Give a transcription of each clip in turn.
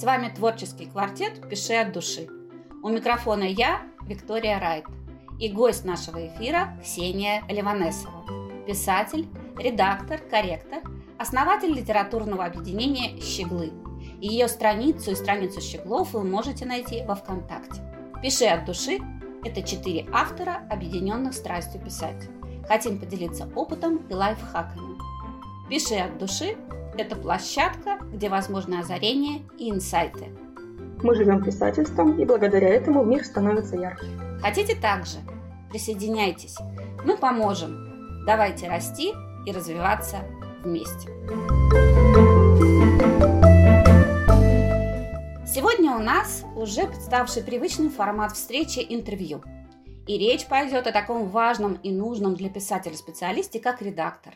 С вами творческий квартет «Пиши от души». У микрофона я, Виктория Райт, и гость нашего эфира Ксения Ливанесова, писатель, редактор, корректор, основатель литературного объединения «Щеглы». Ее страницу и страницу «Щеглов» вы можете найти во ВКонтакте. «Пиши от души» – это четыре автора, объединенных страстью писать. Хотим поделиться опытом и лайфхаками. «Пиши от души» – это площадка, где возможны озарения и инсайты. Мы живем писательством, и благодаря этому мир становится ярче. Хотите также? Присоединяйтесь. Мы поможем. Давайте расти и развиваться вместе. Сегодня у нас уже представший привычный формат встречи интервью. И речь пойдет о таком важном и нужном для писателя-специалисте, как редактор.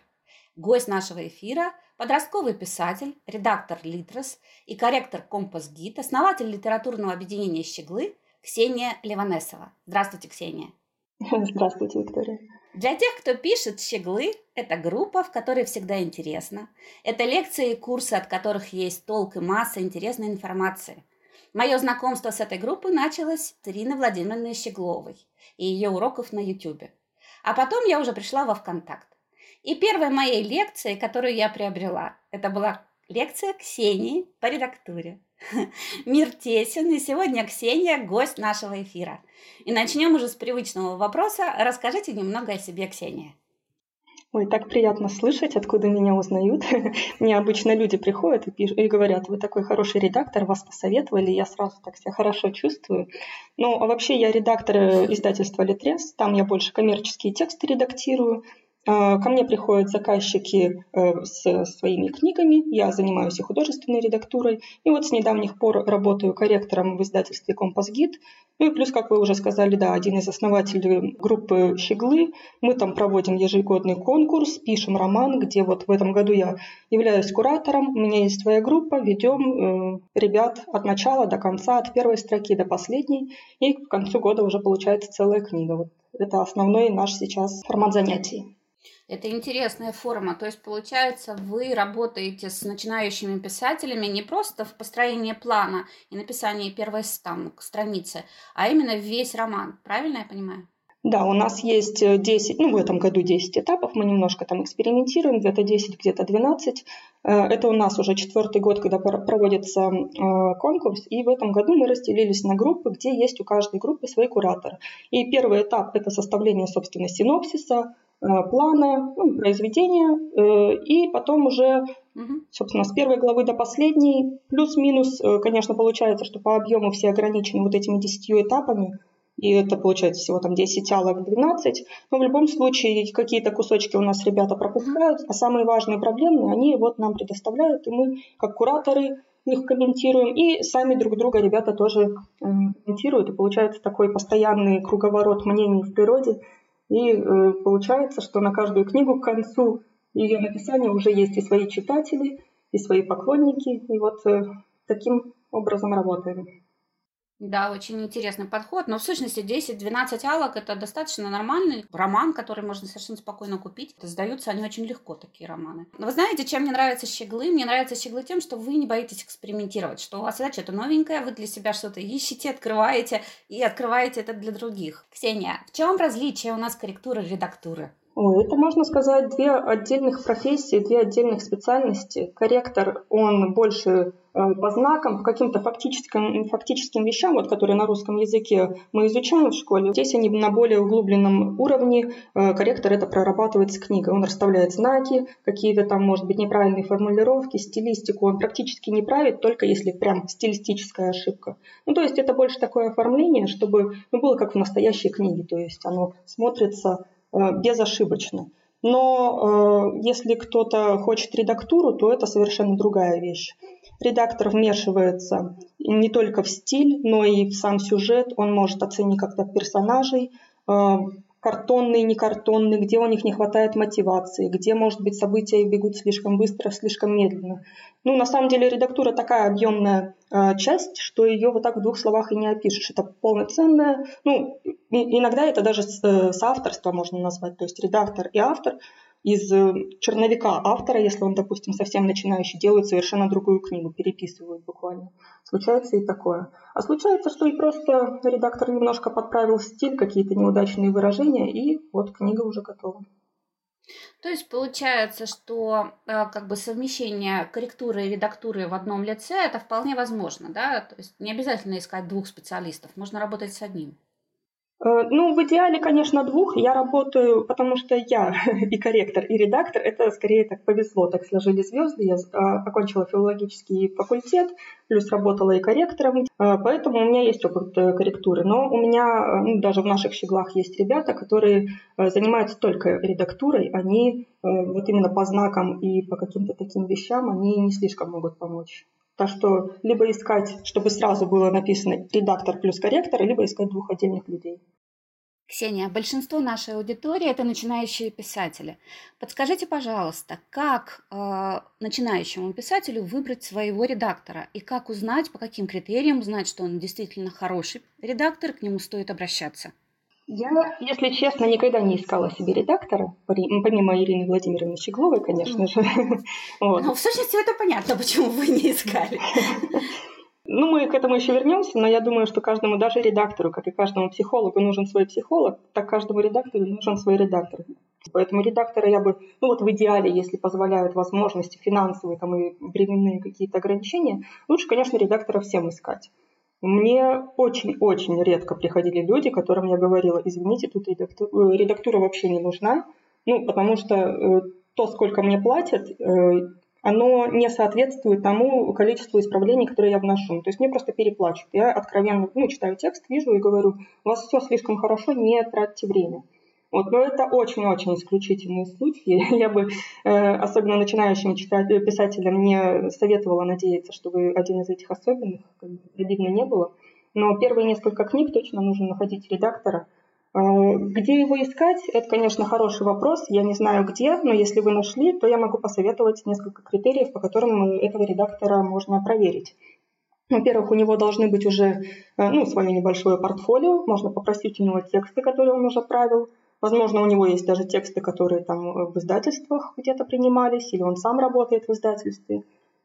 Гость нашего эфира – подростковый писатель, редактор «Литрес» и корректор «Компас Гид», основатель литературного объединения «Щеглы» Ксения Ливанесова. Здравствуйте, Ксения. Здравствуйте, Виктория. Для тех, кто пишет «Щеглы», это группа, в которой всегда интересно. Это лекции и курсы, от которых есть толк и масса интересной информации. Мое знакомство с этой группой началось с Ирины Владимировны Щегловой и ее уроков на YouTube. А потом я уже пришла во ВКонтакт. И первой моей лекцией, которую я приобрела, это была лекция Ксении по редактуре. Мир тесен, и сегодня Ксения – гость нашего эфира. И начнем уже с привычного вопроса. Расскажите немного о себе, Ксения. Ой, так приятно слышать, откуда меня узнают. Мне обычно люди приходят и, пишут, и говорят, вы такой хороший редактор, вас посоветовали, я сразу так себя хорошо чувствую. Ну, а вообще я редактор э, издательства «Литрес», там я больше коммерческие тексты редактирую, ко мне приходят заказчики э, с своими книгами, я занимаюсь и художественной редактурой, и вот с недавних пор работаю корректором в издательстве «Компас Гид». Ну и плюс, как вы уже сказали, да, один из основателей группы «Щеглы». Мы там проводим ежегодный конкурс, пишем роман, где вот в этом году я являюсь куратором, у меня есть своя группа, ведем э, ребят от начала до конца, от первой строки до последней, и к концу года уже получается целая книга. Вот это основной наш сейчас формат занятий. Это интересная форма. То есть, получается, вы работаете с начинающими писателями не просто в построении плана и написании первой там, страницы, а именно весь роман. Правильно я понимаю? Да, у нас есть 10, ну в этом году 10 этапов, мы немножко там экспериментируем, где-то 10, где-то 12. Э, это у нас уже четвертый год, когда проводится э, конкурс, и в этом году мы разделились на группы, где есть у каждой группы свой куратор. И первый этап – это составление, собственно, синопсиса, Э, плана, ну, произведения, э, и потом уже, собственно, с первой главы до последней, плюс-минус, э, конечно, получается, что по объему все ограничены вот этими десятью этапами, и это получается всего там 10 алок, 12, но в любом случае какие-то кусочки у нас ребята пропускают, а самые важные проблемы они вот нам предоставляют, и мы, как кураторы, их комментируем, и сами друг друга ребята тоже комментируют, и получается такой постоянный круговорот мнений в природе, и э, получается, что на каждую книгу к концу ее написания уже есть и свои читатели, и свои поклонники. И вот э, таким образом работаем. Да, очень интересный подход. Но в сущности 10-12 алок это достаточно нормальный роман, который можно совершенно спокойно купить. Сдаются они очень легко, такие романы. Но вы знаете, чем мне нравятся щеглы? Мне нравятся щеглы тем, что вы не боитесь экспериментировать, что у вас задача это новенькое, вы для себя что-то ищете, открываете и открываете это для других. Ксения, в чем различие у нас корректуры редактуры? Ой, это можно сказать две отдельных профессии, две отдельных специальности. Корректор, он больше э, по знакам, по каким-то фактическим, фактическим вещам, вот, которые на русском языке мы изучаем в школе. Здесь они на более углубленном уровне. Э, корректор это прорабатывает с книгой. Он расставляет знаки, какие-то там, может быть, неправильные формулировки, стилистику. Он практически не правит, только если прям стилистическая ошибка. Ну, то есть это больше такое оформление, чтобы ну, было как в настоящей книге. То есть оно смотрится безошибочно. Но э, если кто-то хочет редактуру, то это совершенно другая вещь. Редактор вмешивается не только в стиль, но и в сам сюжет. Он может оценить как-то персонажей, э, картонные, не картонные, где у них не хватает мотивации, где, может быть, события бегут слишком быстро, слишком медленно. Ну, на самом деле, редактура такая объемная э, часть, что ее вот так в двух словах и не опишешь. Это полноценная, ну, иногда это даже с, э, соавторство можно назвать, то есть редактор и автор из черновика автора, если он, допустим, совсем начинающий, делают совершенно другую книгу, переписывают буквально. Случается и такое. А случается, что и просто редактор немножко подправил стиль, какие-то неудачные выражения, и вот книга уже готова. То есть получается, что э, как бы совмещение корректуры и редактуры в одном лице это вполне возможно, да? То есть не обязательно искать двух специалистов, можно работать с одним. Э, ну, в идеале, конечно, двух. Я работаю, потому что я и корректор, и редактор. Это скорее так повезло, так сложили звезды. Я а, окончила филологический факультет, плюс работала и корректором. Э, поэтому у меня есть опыт э, корректуры. Но у меня, ну, даже в наших щеглах есть ребята, которые занимаются только редактурой. Они вот именно по знакам и по каким-то таким вещам, они не слишком могут помочь. Так что либо искать, чтобы сразу было написано редактор плюс корректор, либо искать двух отдельных людей. Ксения, большинство нашей аудитории это начинающие писатели. Подскажите, пожалуйста, как э, начинающему писателю выбрать своего редактора и как узнать, по каким критериям узнать, что он действительно хороший редактор, к нему стоит обращаться? Я, если честно, никогда не искала себе редактора, помимо Ирины Владимировны Щегловой, конечно же. вот. Ну, в сущности, это понятно, почему вы не искали. Ну, мы к этому еще вернемся, но я думаю, что каждому, даже редактору, как и каждому психологу, нужен свой психолог, так каждому редактору нужен свой редактор. Поэтому редактора я бы, ну вот в идеале, если позволяют возможности финансовые там, и временные какие-то ограничения, лучше, конечно, редактора всем искать. Мне очень-очень редко приходили люди, которым я говорила, извините, тут редактура, э, редактура вообще не нужна, ну, потому что э, то, сколько мне платят, э, оно не соответствует тому количеству исправлений, которые я вношу. То есть мне просто переплачивают. Я откровенно ну, читаю текст, вижу и говорю, у вас все слишком хорошо, не тратьте время. Вот, но это очень-очень исключительные случаи. Я бы, э, особенно начинающим читать, писателям, не советовала надеяться, что вы один из этих особенных, как бы видно не было. Но первые несколько книг точно нужно находить редактора. Э, где его искать, это, конечно, хороший вопрос. Я не знаю где, но если вы нашли, то я могу посоветовать несколько критериев, по которым этого редактора можно проверить. Во-первых, у него должны быть уже э, ну, свое небольшое портфолио, можно попросить у него тексты, которые он уже правил, Возможно, у него есть даже тексты, которые там э, в издательствах где-то принимались, или он сам работает в издательстве.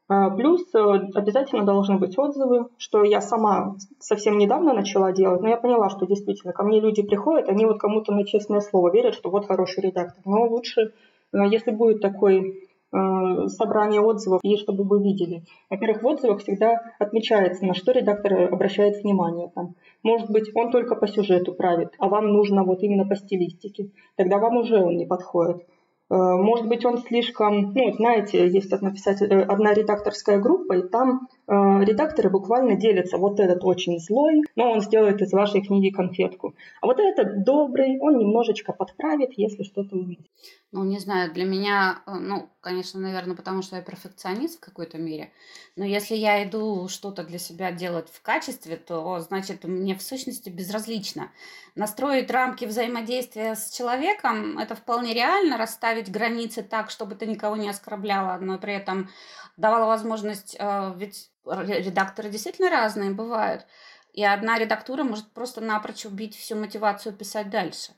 А, плюс э, обязательно должны быть отзывы, что я сама совсем недавно начала делать, но я поняла, что действительно ко мне люди приходят, они вот кому-то на честное слово верят, что вот хороший редактор. Но лучше, э, если будет такой собрание отзывов, и чтобы вы видели. Во-первых, в отзывах всегда отмечается, на что редактор обращает внимание. Там, может быть, он только по сюжету правит, а вам нужно вот именно по стилистике. Тогда вам уже он не подходит. Э, может быть, он слишком, ну, знаете, есть одна, писатель, э, одна редакторская группа, и там э, редакторы буквально делятся. Вот этот очень злой, но он сделает из вашей книги конфетку. А вот этот добрый, он немножечко подправит, если что-то увидит. Ну, не знаю, для меня, ну, конечно, наверное, потому что я перфекционист в какой-то мере, но если я иду что-то для себя делать в качестве, то, значит, мне в сущности безразлично. Настроить рамки взаимодействия с человеком – это вполне реально, расставить границы так, чтобы ты никого не оскорбляла, но при этом давала возможность, э, ведь редакторы действительно разные бывают, и одна редактура может просто напрочь убить всю мотивацию писать дальше.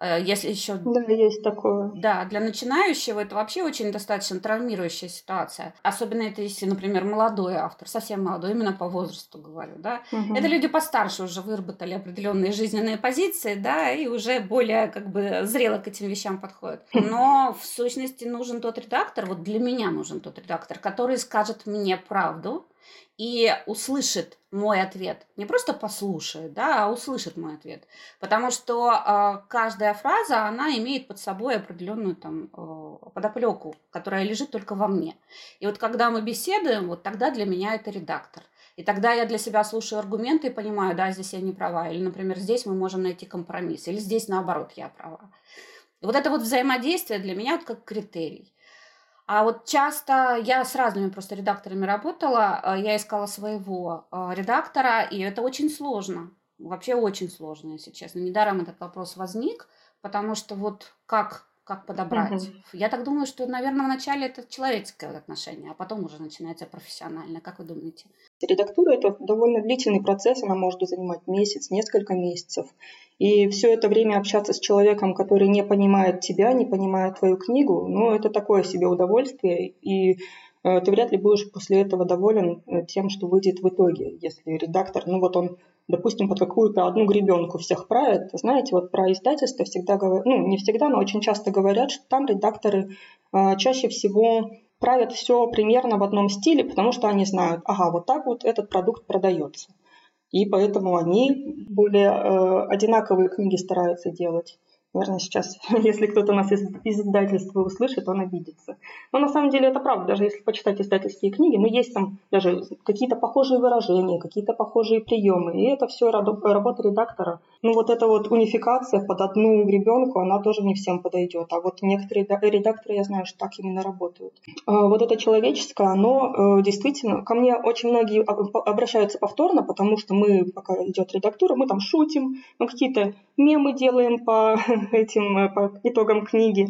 Э, если еще... Да, есть такое. Да, для начинающего это вообще очень достаточно травмирующая ситуация. Особенно это если, например, молодой автор, совсем молодой, именно по возрасту говорю, да. Угу. Это люди постарше уже выработали определенные жизненные позиции, да, и уже более как бы зрело к этим вещам подходят. Но в сущности нужен тот редактор, вот для меня нужен тот редактор, который скажет мне правду, и услышит мой ответ. Не просто послушает, да, а услышит мой ответ. Потому что э, каждая фраза, она имеет под собой определенную там э, подоплеку, которая лежит только во мне. И вот когда мы беседуем, вот тогда для меня это редактор. И тогда я для себя слушаю аргументы и понимаю, да, здесь я не права. Или, например, здесь мы можем найти компромисс. Или здесь, наоборот, я права. И вот это вот взаимодействие для меня вот как критерий. А вот часто я с разными просто редакторами работала, а, я искала своего а, редактора, и это очень сложно. Вообще очень сложно, если честно. Недаром этот вопрос возник, потому что вот как как подобрать. Угу. Я так думаю, что, наверное, вначале это человеческое отношение, а потом уже начинается профессиональное. Как вы думаете? Редактура – это довольно длительный процесс, она может занимать месяц, несколько месяцев. И все это время общаться с человеком, который не понимает тебя, не понимает твою книгу, ну, это такое себе удовольствие. И э, ты вряд ли будешь после этого доволен э, тем, что выйдет в итоге, если редактор, ну вот он допустим, под какую-то одну гребенку всех правят. Знаете, вот про издательство всегда говорят, ну, не всегда, но очень часто говорят, что там редакторы э, чаще всего правят все примерно в одном стиле, потому что они знают, ага, вот так вот этот продукт продается. И поэтому они более э, одинаковые книги стараются делать. Наверное, сейчас, если кто-то нас из, из издательства услышит, он обидится. Но на самом деле это правда, даже если почитать издательские книги, но ну, есть там даже какие-то похожие выражения, какие-то похожие приемы. И это все работа редактора. Ну вот эта вот унификация под одну гребенку, она тоже не всем подойдет. А вот некоторые редакторы, я знаю, что так именно работают. А вот это человеческое, оно э, действительно... Ко мне очень многие обращаются повторно, потому что мы, пока идет редактура, мы там шутим, мы какие-то мемы делаем по этим э, по итогам книги.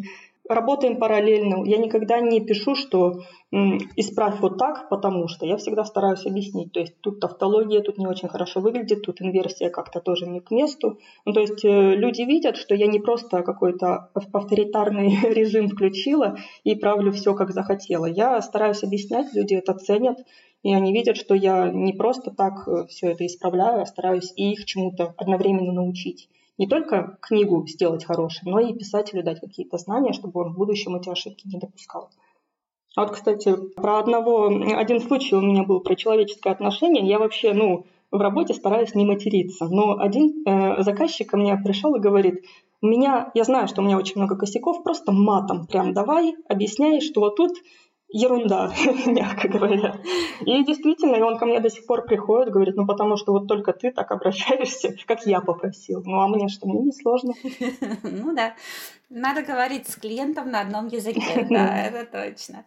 Работаем параллельно. Я никогда не пишу, что исправь вот так, потому что я всегда стараюсь объяснить. То есть тут тавтология тут не очень хорошо выглядит, тут инверсия как-то тоже не к месту. Ну, то есть э, люди видят, что я не просто какой-то авторитарный режим включила и правлю все как захотела. Я стараюсь объяснять, люди это ценят, и они видят, что я не просто так э, все это исправляю, а стараюсь и их чему-то одновременно научить не только книгу сделать хорошей, но и писателю дать какие-то знания, чтобы он в будущем эти ошибки не допускал. А вот, кстати, про одного, один случай у меня был про человеческое отношение. Я вообще, ну, в работе стараюсь не материться. Но один э, заказчик ко мне пришел и говорит, у меня, я знаю, что у меня очень много косяков, просто матом прям давай, объясняй, что вот тут ерунда, мягко говоря. И действительно, и он ко мне до сих пор приходит, говорит, ну потому что вот только ты так обращаешься, как я попросил. Ну а мне что, мне не сложно. Ну да, надо говорить с клиентом на одном языке, да, это точно.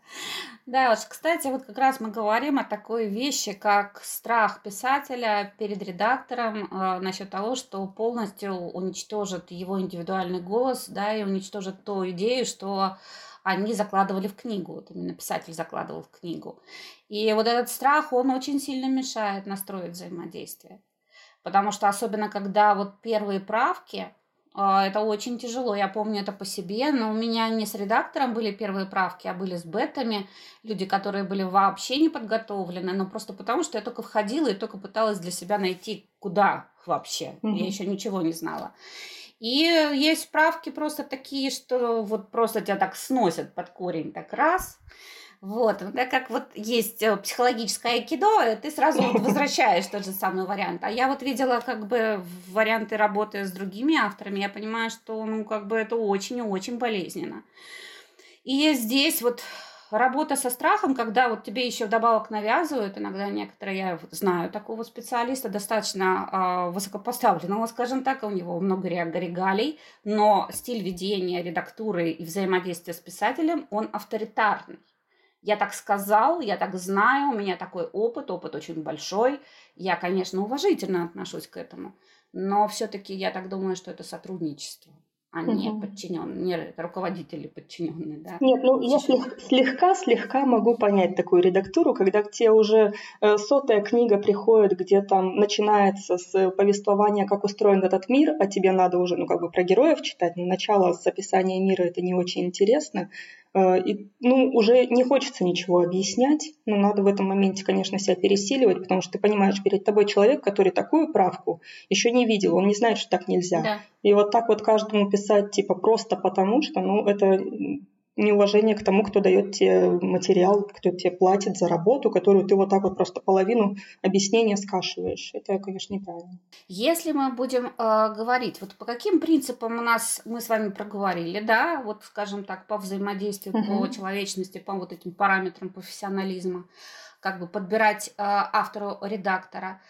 Да, вот, кстати, вот как раз мы говорим о такой вещи, как страх писателя перед редактором э, насчет того, что полностью уничтожит его индивидуальный голос, да, и уничтожит ту идею, что они закладывали в книгу, вот именно писатель закладывал в книгу. И вот этот страх, он очень сильно мешает настроить взаимодействие. Потому что особенно когда вот первые правки, а, это очень тяжело. Я помню это по себе, но у меня не с редактором были первые правки, а были с бетами. Люди, которые были вообще не подготовлены, но просто потому, что я только входила и только пыталась для себя найти, куда вообще. Mm-hmm. Я еще ничего не знала. И есть справки просто такие, что вот просто тебя так сносят под корень, так раз. Вот, да, как вот есть э, психологическое айкидо, ты сразу вот возвращаешь тот же самый вариант. А я вот видела как бы варианты работы с другими авторами, я понимаю, что, ну, как бы это очень и очень болезненно. И здесь вот работа со страхом, когда вот тебе еще вдобавок навязывают, иногда некоторые, я знаю такого специалиста, достаточно э, высокопоставленного, скажем так, у него много регалий, но стиль ведения, редактуры и взаимодействия с писателем, он авторитарный. Я так сказал, я так знаю, у меня такой опыт, опыт очень большой. Я, конечно, уважительно отношусь к этому, но все-таки я так думаю, что это сотрудничество а не угу. подчиненные, не руководители подчиненные, да. Нет, ну я слегка-слегка могу понять такую редактуру, когда к тебе уже э, сотая книга приходит, где там начинается с повествования, как устроен этот мир, а тебе надо уже, ну как бы про героев читать, начало с описания мира это не очень интересно, и, ну, уже не хочется ничего объяснять, но надо в этом моменте, конечно, себя пересиливать, потому что ты понимаешь, перед тобой человек, который такую правку еще не видел, он не знает, что так нельзя. Да. И вот так вот каждому писать, типа, просто потому что, ну, это неуважение к тому, кто дает тебе материал, кто тебе платит за работу, которую ты вот так вот просто половину объяснения скашиваешь. Это, конечно, неправильно. Если мы будем э, говорить, вот по каким принципам у нас мы с вами проговорили, да, вот, скажем так, по взаимодействию, uh-huh. по человечности, по вот этим параметрам профессионализма, как бы подбирать э, автору редактора.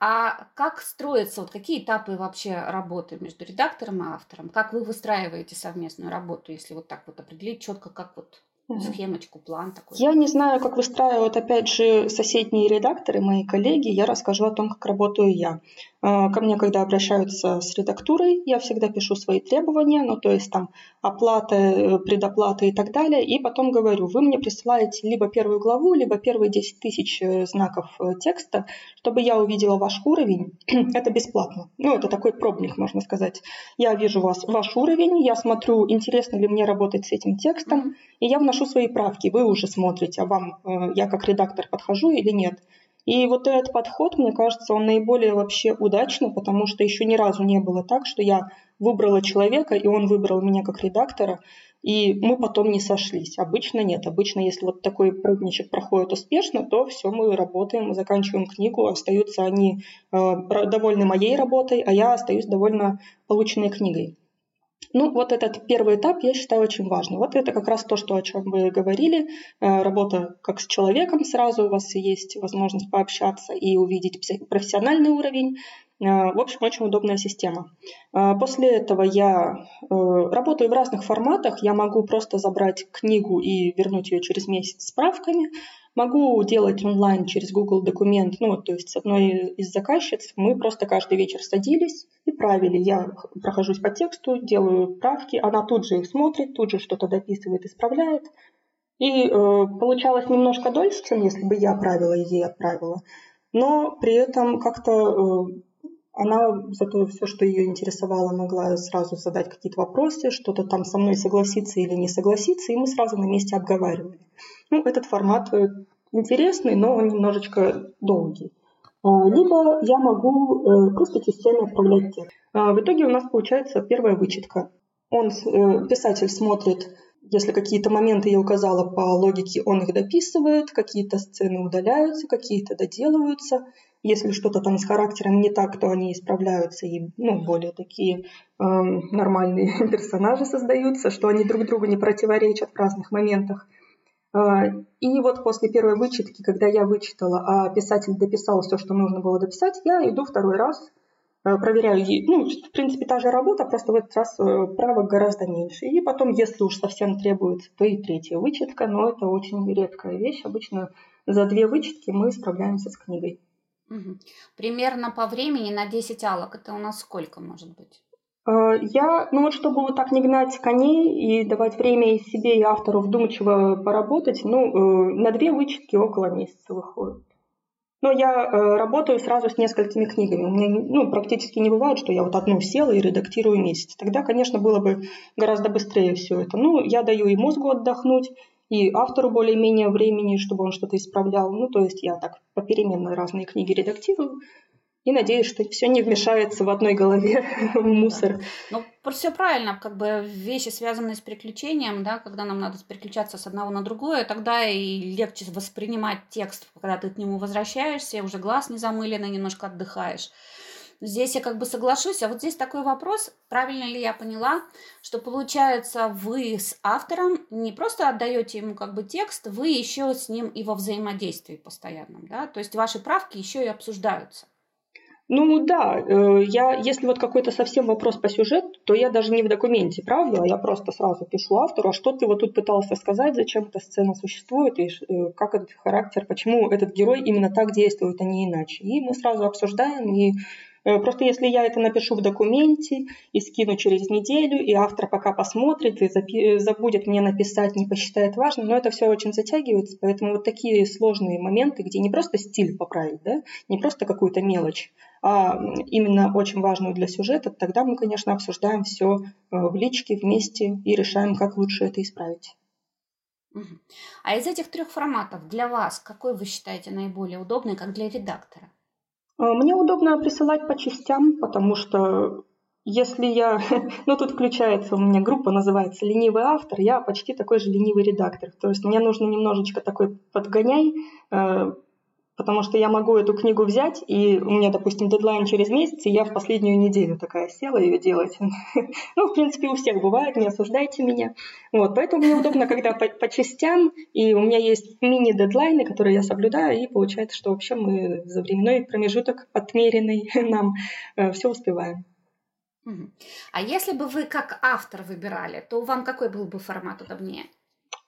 А как строятся, вот какие этапы вообще работы между редактором и автором? Как вы выстраиваете совместную работу, если вот так вот определить четко, как вот схемочку, план такой? Я не знаю, как выстраивают, опять же, соседние редакторы, мои коллеги. Я расскажу о том, как работаю я. А, ко мне, когда обращаются с редактурой, я всегда пишу свои требования, ну, то есть там оплата, э, предоплата и так далее, и потом говорю, вы мне присылаете либо первую главу, либо первые 10 тысяч э, знаков э, текста, чтобы я увидела ваш уровень. это бесплатно. Ну, это такой пробник, можно сказать. Я вижу вас, ваш уровень, я смотрю, интересно ли мне работать с этим текстом, и я вношу свои правки. Вы уже смотрите, а вам э, я как редактор подхожу или нет. И вот этот подход, мне кажется, он наиболее вообще удачный, потому что еще ни разу не было так, что я выбрала человека, и он выбрал меня как редактора, и мы потом не сошлись. Обычно нет. Обычно, если вот такой пробничек проходит успешно, то все, мы работаем, заканчиваем книгу, остаются они э, довольны моей работой, а я остаюсь довольно полученной книгой. Ну, вот этот первый этап я считаю очень важным. Вот это как раз то, что, о чем вы говорили. Э, работа как с человеком сразу, у вас есть возможность пообщаться и увидеть профессиональный уровень. Э, в общем, очень удобная система. Э, после этого я работаю в разных форматах. Я могу просто забрать книгу и вернуть ее через месяц с справками. Могу делать онлайн через Google документ, ну, то есть с одной из заказчиц мы просто каждый вечер садились и правили. Я прохожусь по тексту, делаю правки, она тут же их смотрит, тут же что-то дописывает, исправляет. И э, получалось немножко дольше, чем если бы я правила и ей отправила. Но при этом как-то э, она зато все, что ее интересовало, могла сразу задать какие-то вопросы, что-то там со мной согласиться или не согласиться, и мы сразу на месте обговаривали. Ну, этот формат э, интересный, но он немножечко долгий. А, либо я могу э, просто частями отправлять текст. А, в итоге у нас получается первая вычетка. Он, э, писатель смотрит, если какие-то моменты я указала по логике, он их дописывает, какие-то сцены удаляются, какие-то доделываются. Если что-то там с характером не так, то они исправляются и ну, более такие э, нормальные персонажи создаются, что они друг другу не противоречат в разных моментах. А, и вот после первой вычетки, когда я вычитала, а писатель дописал все, что нужно было дописать, я иду второй раз, э, проверяю, ну, в принципе, та же работа, просто в этот раз э, правок гораздо меньше. И потом, если уж совсем требуется, то и третья вычетка, но это очень редкая вещь. Обычно за две вычетки мы справляемся с книгой. Примерно по времени на 10 алок это у нас сколько может быть? Э, я, ну вот чтобы вот так не гнать коней и давать время и себе, и автору вдумчиво поработать, ну, э, на две вычетки около месяца выходит. Но я э, работаю сразу с несколькими книгами. У меня ну, практически не бывает, что я вот одну села и редактирую месяц. Тогда, конечно, было бы гораздо быстрее все это. Ну, я даю и мозгу отдохнуть, и автору более-менее времени, чтобы он что-то исправлял. Ну, то есть я так попеременно разные книги редактирую и надеюсь, что все не вмешается в одной голове в мусор. Ну, все правильно, как бы вещи, связанные с приключением, да, когда нам надо переключаться с одного на другое, тогда и легче воспринимать текст, когда ты к нему возвращаешься, уже глаз не замыленный, немножко отдыхаешь. Здесь я как бы соглашусь, а вот здесь такой вопрос, правильно ли я поняла, что получается вы с автором не просто отдаете ему как бы текст, вы еще с ним и во взаимодействии постоянном, да, то есть ваши правки еще и обсуждаются. Ну да, э, я, если вот какой-то совсем вопрос по сюжету, то я даже не в документе правлю, а я просто сразу пишу автору, а что ты вот тут пытался сказать, зачем эта сцена существует, и э, как этот характер, почему этот герой именно так действует, а не иначе. И мы сразу обсуждаем, и просто если я это напишу в документе и скину через неделю, и автор пока посмотрит и забудет мне написать, не посчитает важным, но это все очень затягивается, поэтому вот такие сложные моменты, где не просто стиль поправить, да, не просто какую-то мелочь, а именно очень важную для сюжета, тогда мы, конечно, обсуждаем все э, в личке вместе и решаем, как лучше это исправить. А из этих трех форматов для вас какой вы считаете наиболее удобный, как для редактора? А, мне удобно присылать по частям, потому что если я... Ну, тут включается у меня группа, называется «Ленивый автор», я почти такой же ленивый редактор. То есть мне нужно немножечко такой подгоняй, э, потому что я могу эту книгу взять, и у меня, допустим, дедлайн через месяц, и я в последнюю неделю такая села ее делать. Ну, в принципе, у всех бывает, не осуждайте меня. Вот, поэтому мне удобно, когда по, по частям, и у меня есть мини-дедлайны, которые я соблюдаю, и получается, что вообще мы за временной промежуток отмеренный нам э, все успеваем. А если бы вы как автор выбирали, то вам какой был бы формат удобнее?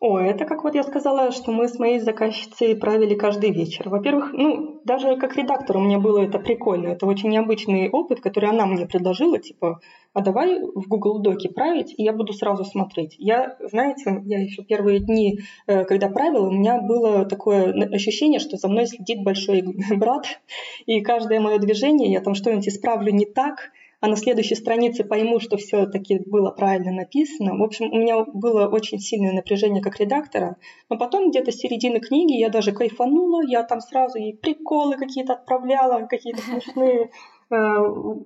О, это как вот я сказала, что мы с моей заказчицей правили каждый вечер. Во-первых, ну, даже как редактор у меня было это прикольно. Это очень необычный опыт, который она мне предложила, типа, а давай в Google Доки править, и я буду сразу смотреть. Я, знаете, я еще первые дни, э, когда правила, у меня было такое ощущение, что за мной следит большой брат, и каждое мое движение, я там что-нибудь исправлю не так, а на следующей странице пойму, что все-таки было правильно написано. В общем, у меня было очень сильное напряжение как редактора, но потом где-то с середины книги я даже кайфанула, я там сразу и приколы какие-то отправляла, какие-то смешные э,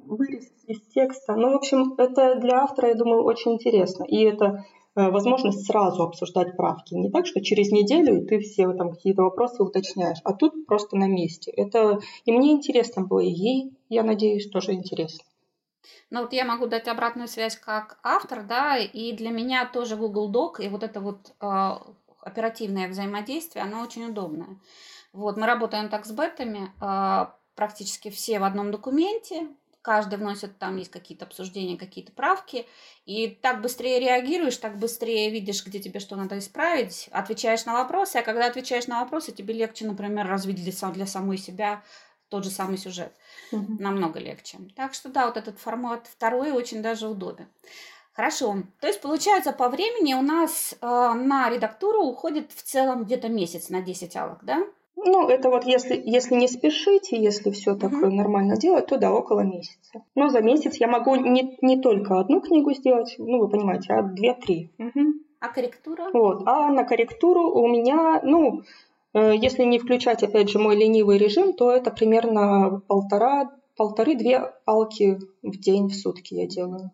вырез из текста. Ну, в общем, это для автора, я думаю, очень интересно. И это э, возможность сразу обсуждать правки. Не так, что через неделю и ты все там какие-то вопросы уточняешь, а тут просто на месте. Это и мне интересно было, и ей, я надеюсь, тоже интересно. Но вот я могу дать обратную связь как автор, да, и для меня тоже Google Doc и вот это вот э, оперативное взаимодействие, оно очень удобное. Вот, мы работаем так с бетами, э, практически все в одном документе, каждый вносит, там есть какие-то обсуждения, какие-то правки, и так быстрее реагируешь, так быстрее видишь, где тебе что надо исправить, отвечаешь на вопросы, а когда отвечаешь на вопросы, тебе легче, например, развить для, для самой себя тот же самый сюжет. Угу. Намного легче. Так что да, вот этот формат второй очень даже удобен. Хорошо. То есть, получается, по времени у нас э, на редактуру уходит в целом где-то месяц на 10 алок, да? Ну, это вот если, если не спешите, если все так угу. нормально делать, то да, около месяца. Но за месяц я могу не, не только одну книгу сделать, ну, вы понимаете, а две-три. Угу. А корректура? Вот. А на корректуру у меня, ну, если не включать, опять же, мой ленивый режим, то это примерно полтора, полторы-две палки в день, в сутки я делаю.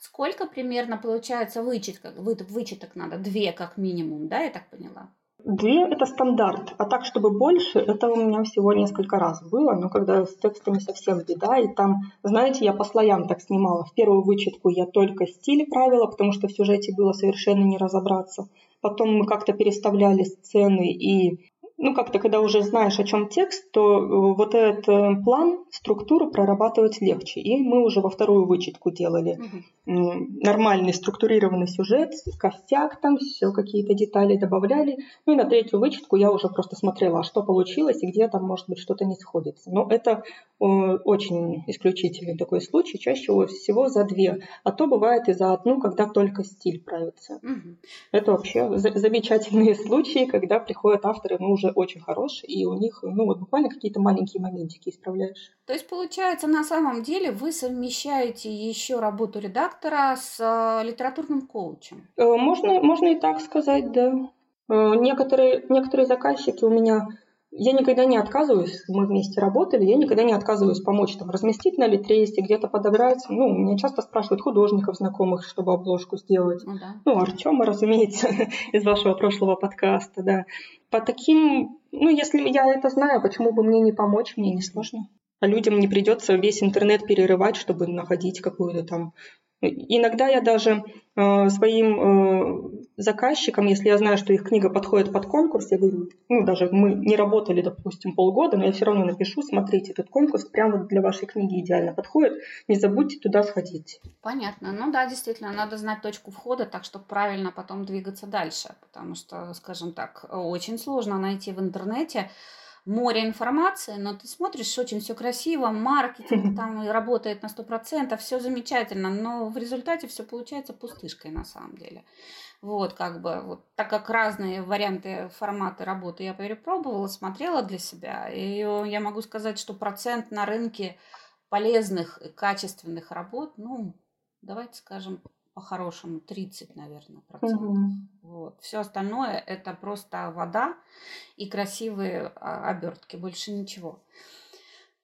Сколько примерно получается вычеток? Вычеток надо две как минимум, да, я так поняла? Две – это стандарт, а так, чтобы больше, это у меня всего несколько раз было, но когда с текстами совсем беда, и там, знаете, я по слоям так снимала. В первую вычетку я только стиль правила, потому что в сюжете было совершенно не разобраться. Потом мы как-то переставляли сцены и ну, как-то, когда уже знаешь, о чем текст, то э, вот этот э, план, структуру прорабатывать легче. И мы уже во вторую вычетку делали угу. нормальный структурированный сюжет, костяк там, все какие-то детали добавляли. Ну и на третью вычетку я уже просто смотрела, что получилось и где там, может быть, что-то не сходится. Но это э, очень исключительный такой случай, чаще всего за две. А то бывает и за одну, когда только стиль правится. Угу. Это вообще замечательные случаи, когда приходят авторы, ну, уже очень хорошие, и у них, ну, вот буквально какие-то маленькие моментики исправляешь. То есть, получается, на самом деле вы совмещаете еще работу редактора с э, литературным коучем? Э, можно, можно и так сказать, да. Э, некоторые, некоторые заказчики у меня я никогда не отказываюсь, мы вместе работали, я никогда не отказываюсь помочь там разместить на литресте, где-то подобрать. Ну, меня часто спрашивают художников знакомых, чтобы обложку сделать. Ну, да. ну Артема, разумеется, из вашего прошлого подкаста, да. По таким, ну, если я это знаю, почему бы мне не помочь, мне не сложно. А людям не придется весь интернет перерывать, чтобы находить какую-то там Иногда я даже э, своим э, заказчикам, если я знаю, что их книга подходит под конкурс, я говорю, ну даже мы не работали, допустим, полгода, но я все равно напишу, смотрите, этот конкурс прямо для вашей книги идеально подходит, не забудьте туда сходить. Понятно. Ну да, действительно, надо знать точку входа, так чтобы правильно потом двигаться дальше, потому что, скажем так, очень сложно найти в интернете море информации, но ты смотришь, очень все красиво, маркетинг там работает на 100%, все замечательно, но в результате все получается пустышкой на самом деле. Вот, как бы, вот, так как разные варианты, форматы работы я перепробовала, смотрела для себя, и я могу сказать, что процент на рынке полезных и качественных работ, ну, давайте скажем, по-хорошему 30, наверное, процентов. Угу. Вот. Все остальное это просто вода и красивые а, обертки, больше ничего.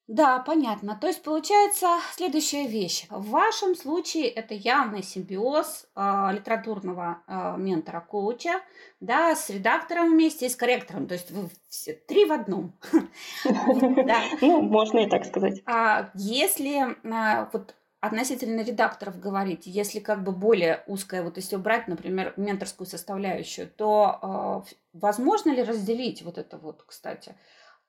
Да, понятно. То есть получается следующая вещь. В вашем случае это явный симбиоз э, литературного э, ментора-коуча, да, с редактором вместе и с корректором. То есть вы все три в одном. Ну, можно и так сказать. А если вот относительно редакторов говорить, если как бы более узкая, вот если убрать, например, менторскую составляющую, то э, возможно ли разделить вот это вот, кстати,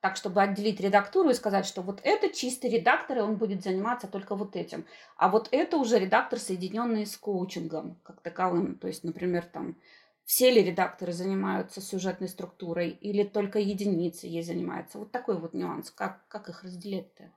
так, чтобы отделить редактуру и сказать, что вот это чистый редактор, и он будет заниматься только вот этим. А вот это уже редактор, соединенный с коучингом как таковым. То есть, например, там все ли редакторы занимаются сюжетной структурой или только единицы ей занимаются. Вот такой вот нюанс. Как, как их разделить-то?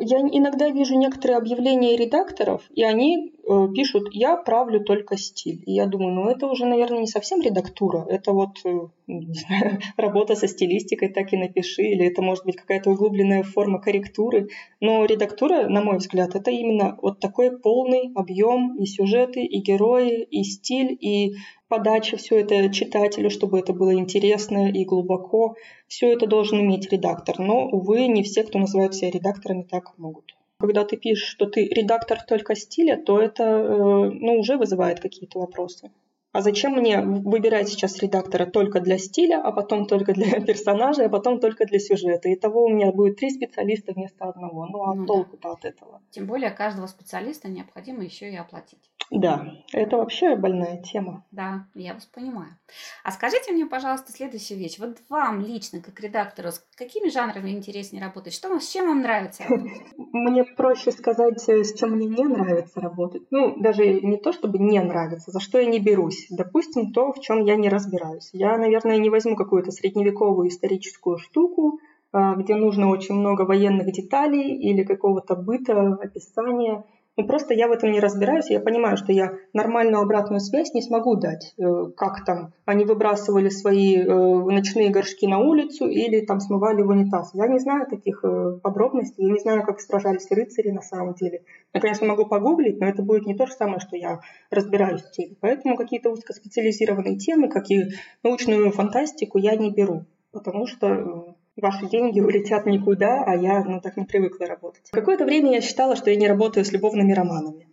Я иногда вижу некоторые объявления редакторов, и они э, пишут «я правлю только стиль». И я думаю, ну это уже, наверное, не совсем редактура, это вот, э, не знаю, работа со стилистикой, так и напиши, или это может быть какая-то углубленная форма корректуры. Но редактура, на мой взгляд, это именно вот такой полный объем и сюжеты, и герои, и стиль, и подача, все это читателю, чтобы это было интересно и глубоко. Все это должен иметь редактор. Но, увы, не все, кто называют себя редакторами, так могут. Когда ты пишешь, что ты редактор только стиля, то это э, ну, уже вызывает какие-то вопросы. А зачем мне выбирать сейчас редактора только для стиля, а потом только для персонажа, а потом только для сюжета? И того у меня будет три специалиста вместо одного. Ну а ну, толку-то да. от этого? Тем более каждого специалиста необходимо еще и оплатить. Да, это вообще больная тема. Да, я вас понимаю. А скажите мне, пожалуйста, следующую вещь. Вот вам лично, как редактору, с какими жанрами интереснее работать? Что с чем вам нравится работать? Мне проще сказать, э, с чем мне не нравится работать. Ну, даже не то, чтобы не нравится, за что я не берусь. Допустим, то, в чем я не разбираюсь. Я, наверное, не возьму какую-то средневековую историческую штуку, а, где нужно очень много военных деталей или какого-то быта, описания – ну, просто я в этом не разбираюсь, я понимаю, что я нормальную обратную связь не смогу дать. Э, как там они выбрасывали свои э, ночные горшки на улицу или там смывали в унитаз. Я не знаю таких э, подробностей, я не знаю, как сражались рыцари на самом деле. Я, конечно, могу погуглить, но это будет не то же самое, что я разбираюсь в теме. Поэтому какие-то узкоспециализированные темы, как и научную фантастику, я не беру, потому что ваши деньги улетят никуда, а я ну, так не привыкла работать. Какое-то время я считала, что я не работаю с любовными романами.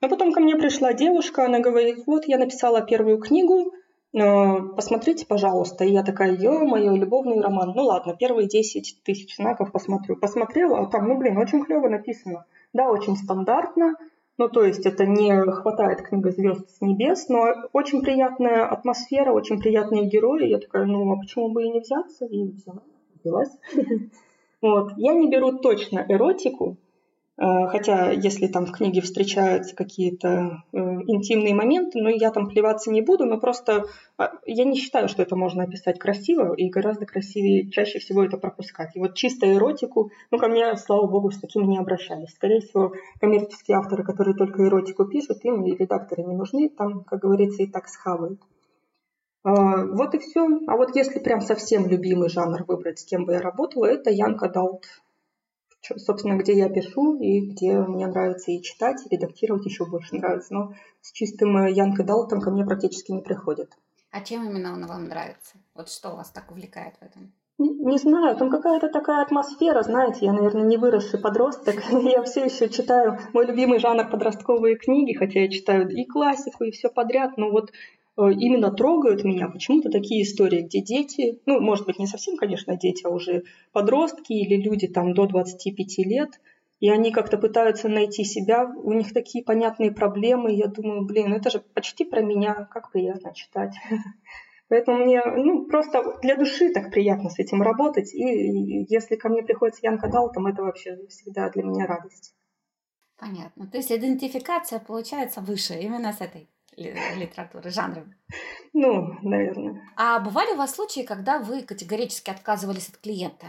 Но потом ко мне пришла девушка, она говорит, вот я написала первую книгу, посмотрите, пожалуйста. И я такая, ё-моё, любовный роман. Ну ладно, первые 10 тысяч знаков посмотрю. Посмотрела, а там, ну блин, очень клево написано. Да, очень стандартно, ну, то есть это не хватает книга звезд с небес, но очень приятная атмосфера, очень приятные герои. Я такая, ну, а почему бы и не взяться? И взяла взялась. Вот. Я не беру точно эротику, э, хотя если там в книге встречаются какие-то э, интимные моменты, ну я там плеваться не буду, но просто а, я не считаю, что это можно описать красиво, и гораздо красивее чаще всего это пропускать. И вот чисто эротику, ну ко мне, слава богу, с такими не обращались. Скорее всего, коммерческие авторы, которые только эротику пишут, им и редакторы не нужны, там, как говорится, и так схавают. А, вот и все. А вот если прям совсем любимый жанр выбрать, с кем бы я работала, это Янка Далт. Собственно, где я пишу и где мне нравится и читать, и редактировать еще больше нравится. Но с чистым Янкой Далтом ко мне практически не приходит. А чем именно он вам нравится? Вот что вас так увлекает в этом? Не, не знаю, там какая-то такая атмосфера, знаете, я, наверное, не выросший подросток, я все еще читаю мой любимый жанр подростковые книги, хотя я читаю и классику, и все подряд, но вот Э, именно трогают меня почему-то такие истории, где дети, ну, может быть, не совсем, конечно, дети, а уже подростки или люди там до 25 лет, и они как-то пытаются найти себя, у них такие понятные проблемы, я думаю, блин, это же почти про меня, как приятно читать. Поэтому мне ну, просто для души так приятно с этим работать. И если ко мне приходит Янка Далтом, это вообще всегда для меня радость. Понятно. То есть идентификация получается выше именно с этой литературы, жанром. Ну, наверное. А бывали у вас случаи, когда вы категорически отказывались от клиента?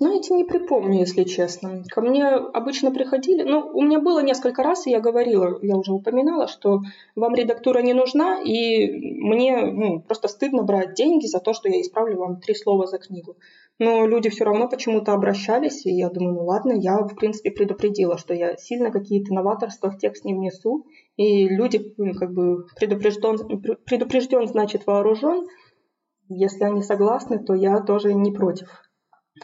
Знаете, не припомню, если честно. Ко мне обычно приходили... Ну, у меня было несколько раз, и я говорила, я уже упоминала, что вам редактура не нужна, и мне ну, просто стыдно брать деньги за то, что я исправлю вам три слова за книгу. Но люди все равно почему-то обращались, и я думаю, ну ладно, я, в принципе, предупредила, что я сильно какие-то новаторства в текст не внесу, и люди, как бы, предупрежден, предупрежден, значит, вооружен. Если они согласны, то я тоже не против.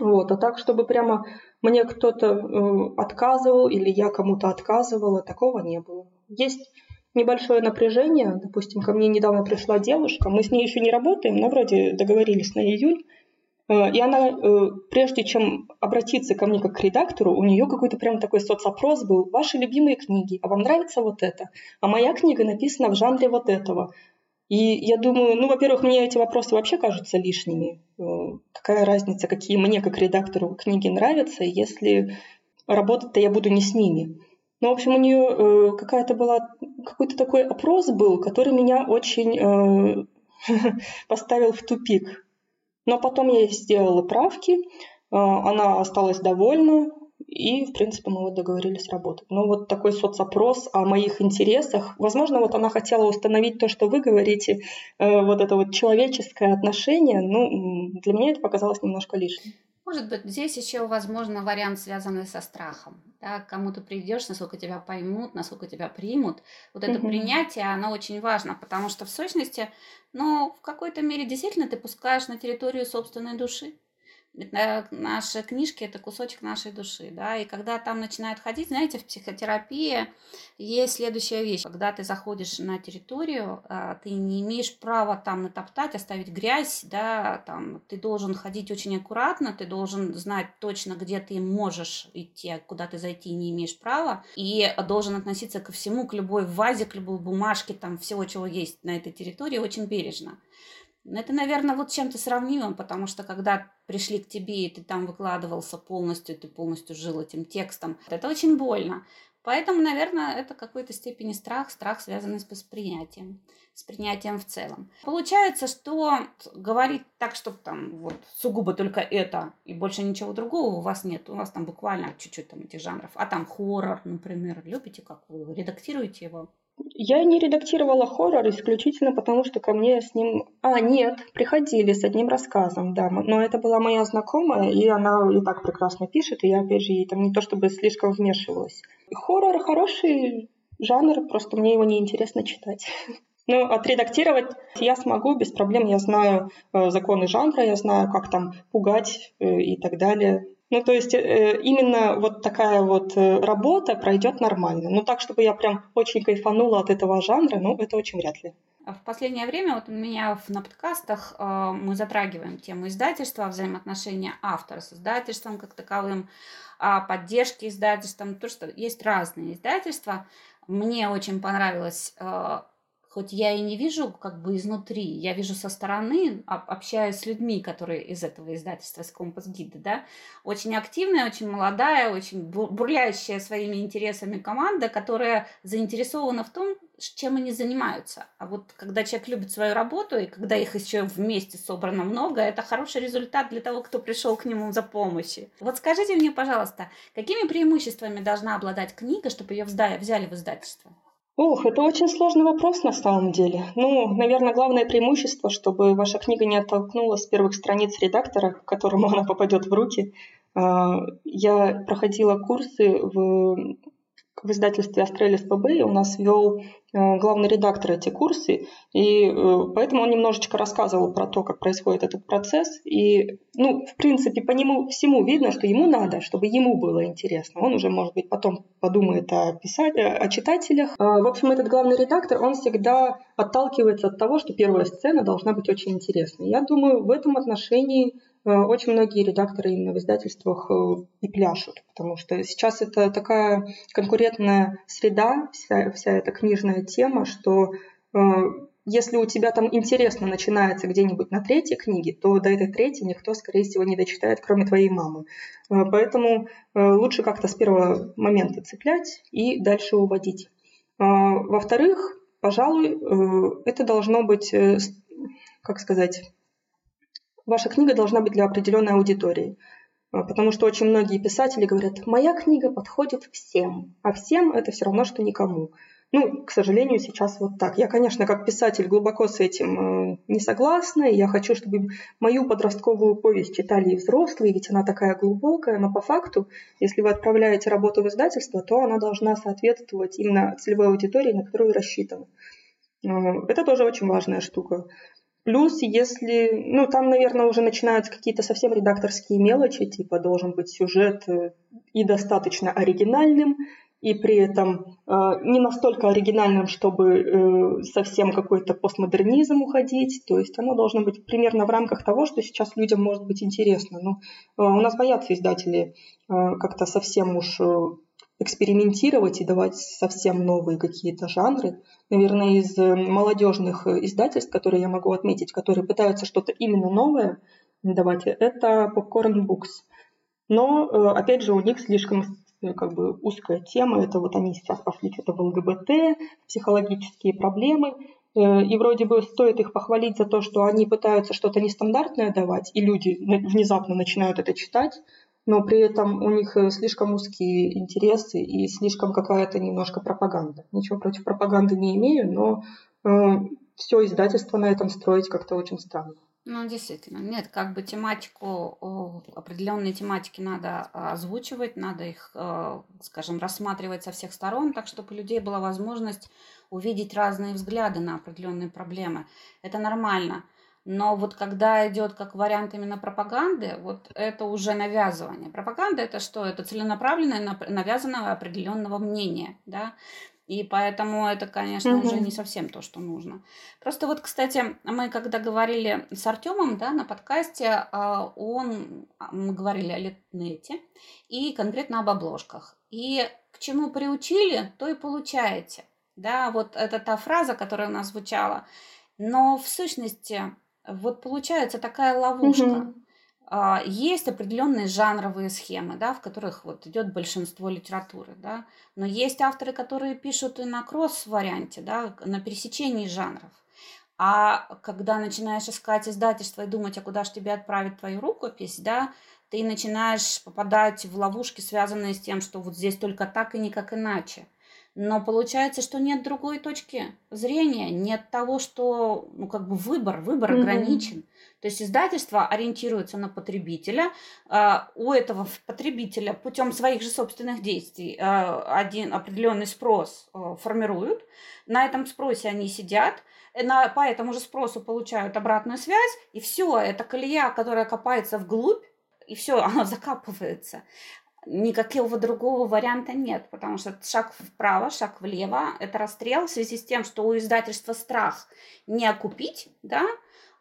Вот, а так, чтобы прямо мне кто-то э, отказывал или я кому-то отказывала, такого не было. Есть небольшое напряжение. Допустим, ко мне недавно пришла девушка, мы с ней еще не работаем, но вроде договорились на июль. Э, и она, э, прежде чем обратиться ко мне как к редактору, у нее какой-то прям такой соцопрос был. Ваши любимые книги, а вам нравится вот это? А моя книга написана в жанре вот этого. И я думаю, ну, во-первых, мне эти вопросы вообще кажутся лишними. Э, какая разница, какие мне как редактору книги нравятся, если работать-то я буду не с ними. Ну, в общем, у нее какая-то была, какой-то такой опрос был, который меня очень поставил в тупик. Но потом я сделала правки, она осталась довольна, и, в принципе, мы вот договорились работать. Ну, вот такой соцопрос о моих интересах. Возможно, вот она хотела установить то, что вы говорите, э, вот это вот человеческое отношение. Ну, для меня это показалось немножко лишним. Может быть, здесь еще, возможно, вариант, связанный со страхом. Да, кому ты придешь, насколько тебя поймут, насколько тебя примут. Вот это mm-hmm. принятие, оно очень важно, потому что в сущности, ну, в какой-то мере действительно ты пускаешь на территорию собственной души наши книжки это кусочек нашей души, да, и когда там начинают ходить, знаете, в психотерапии есть следующая вещь, когда ты заходишь на территорию, а, ты не имеешь права там натоптать, оставить грязь, да, там, ты должен ходить очень аккуратно, ты должен знать точно, где ты можешь идти, а куда ты зайти не имеешь права, и должен относиться ко всему, к любой вазе, к любой бумажке, там, всего, чего есть на этой территории, очень бережно. Ну, это, наверное, вот чем-то сравнимым, потому что когда пришли к тебе, и ты там выкладывался полностью, ты полностью жил этим текстом, это очень больно. Поэтому, наверное, это в какой-то степени страх, страх, связанный с восприятием, с принятием в целом. Получается, что говорить так, чтобы там вот сугубо только это и больше ничего другого у вас нет. У вас там буквально чуть-чуть там этих жанров. А там хоррор, например, любите, как вы редактируете его? Я не редактировала хоррор исключительно потому, что ко мне с ним... А, нет, приходили с одним рассказом, да. Но это была моя знакомая, и она и так прекрасно пишет, и я, опять же, ей там не то чтобы слишком вмешивалась. Хоррор хороший жанр, просто мне его неинтересно читать. Ну, отредактировать я смогу без проблем. Я знаю э, законы жанра, я знаю, как там пугать э, и так далее. Ну, то есть э, именно вот такая вот э, работа пройдет нормально. Ну, так, чтобы я прям очень кайфанула от этого жанра, ну, это очень вряд ли. В последнее время вот у меня на подкастах э, мы затрагиваем тему издательства, взаимоотношения автора с издательством как таковым, э, поддержки издательством, то, что есть разные издательства. Мне очень понравилось э, хоть я и не вижу как бы изнутри, я вижу со стороны, общаясь с людьми, которые из этого издательства, с Компас Гида, да, очень активная, очень молодая, очень бурлящая своими интересами команда, которая заинтересована в том, чем они занимаются. А вот когда человек любит свою работу, и когда их еще вместе собрано много, это хороший результат для того, кто пришел к нему за помощью. Вот скажите мне, пожалуйста, какими преимуществами должна обладать книга, чтобы ее взяли в издательство? Ох, это очень сложный вопрос на самом деле. Ну, наверное, главное преимущество, чтобы ваша книга не оттолкнула с первых страниц редактора, к которому она попадет в руки. А, я проходила курсы в в издательстве Астрелис ПБ у нас вел э, главный редактор эти курсы, и э, поэтому он немножечко рассказывал про то, как происходит этот процесс. И, ну, в принципе, по нему всему видно, что ему надо, чтобы ему было интересно. Он уже, может быть, потом подумает о, писать, о читателях. А, в общем, этот главный редактор, он всегда отталкивается от того, что первая сцена должна быть очень интересной. Я думаю, в этом отношении очень многие редакторы именно в издательствах э, и пляшут, потому что сейчас это такая конкурентная среда, вся, вся эта книжная тема, что э, если у тебя там интересно начинается где-нибудь на третьей книге, то до этой третьей никто, скорее всего, не дочитает, кроме твоей мамы. Поэтому лучше как-то с первого момента цеплять и дальше уводить. Во-вторых, пожалуй, это должно быть, как сказать, ваша книга должна быть для определенной аудитории. А, потому что очень многие писатели говорят, моя книга подходит всем, а всем это все равно, что никому. Ну, к сожалению, сейчас вот так. Я, конечно, как писатель глубоко с этим э, не согласна, я хочу, чтобы мою подростковую повесть читали и взрослые, ведь она такая глубокая, но по факту, если вы отправляете работу в издательство, то она должна соответствовать именно целевой аудитории, на которую рассчитана. Э, это тоже очень важная штука. Плюс, если, ну, там, наверное, уже начинаются какие-то совсем редакторские мелочи, типа должен быть сюжет э, и достаточно оригинальным, и при этом э, не настолько оригинальным, чтобы э, совсем какой-то постмодернизм уходить. То есть оно должно быть примерно в рамках того, что сейчас людям может быть интересно. Но ну, э, у нас боятся издатели э, как-то совсем уж э, экспериментировать и давать совсем новые какие-то жанры. Наверное, из э, молодежных э, издательств, которые я могу отметить, которые пытаются что-то именно новое давать, это Popcorn Books. Но, э, опять же, у них слишком как бы узкая тема. Это вот они сейчас пошли что-то в ЛГБТ, психологические проблемы. И вроде бы стоит их похвалить за то, что они пытаются что-то нестандартное давать, и люди внезапно начинают это читать, но при этом у них э, слишком узкие интересы и слишком какая-то немножко пропаганда. Ничего против пропаганды не имею, но э, все издательство на этом строить как-то очень странно. Ну, действительно. Нет, как бы тематику, определенные тематики надо а, озвучивать, надо их, э, скажем, рассматривать со всех сторон, так чтобы у людей была возможность увидеть разные взгляды на определенные проблемы. Это нормально. Но вот когда идет как вариант именно пропаганды, вот это уже навязывание. Пропаганда это что? Это целенаправленное навязанное определенного мнения, да. И поэтому это, конечно, угу. уже не совсем то, что нужно. Просто вот, кстати, мы когда говорили с Артемом, да, на подкасте, а, он, а, мы говорили о Литнете и конкретно об обложках. И к чему приучили, то и получаете. Да, вот это та фраза, которая у нас звучала. Но в сущности вот получается такая ловушка. Угу. Есть определенные жанровые схемы, да, в которых вот идет большинство литературы, да, но есть авторы, которые пишут и на кросс-варианте, да, на пересечении жанров. А когда начинаешь искать издательство и думать, а куда же тебе отправить твою рукопись, да, ты начинаешь попадать в ловушки, связанные с тем, что вот здесь только так и никак иначе. Но получается, что нет другой точки зрения, нет того, что, ну, как бы выбор, выбор mm-hmm. ограничен. То есть издательство ориентируется на потребителя. А, у этого потребителя путем своих же собственных действий а, один определенный спрос а, формируют. На этом спросе они сидят, на, по этому же спросу получают обратную связь, и все, это колея, которая копается вглубь, и все, оно закапывается никакого другого варианта нет, потому что шаг вправо, шаг влево – это расстрел в связи с тем, что у издательства страх не окупить, да,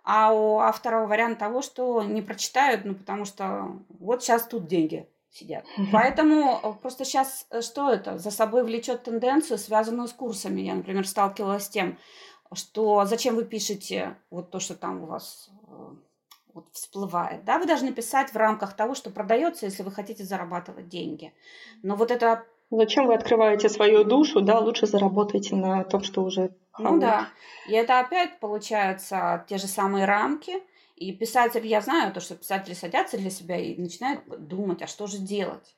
а у автора вариант того, что не прочитают, ну, потому что вот сейчас тут деньги сидят. Поэтому э, просто сейчас э, что это? За собой влечет тенденцию, связанную с курсами. Я, например, сталкивалась с тем, что зачем вы пишете вот то, что там у вас э, вот всплывает. Да, вы должны писать в рамках того, что продается, если вы хотите зарабатывать деньги. Но вот это... Зачем вы открываете свою душу, да, лучше заработайте на том, что уже... Ну да, и это опять получается те же самые рамки, и писатель, я знаю то, что писатели садятся для себя и начинают думать, а что же делать?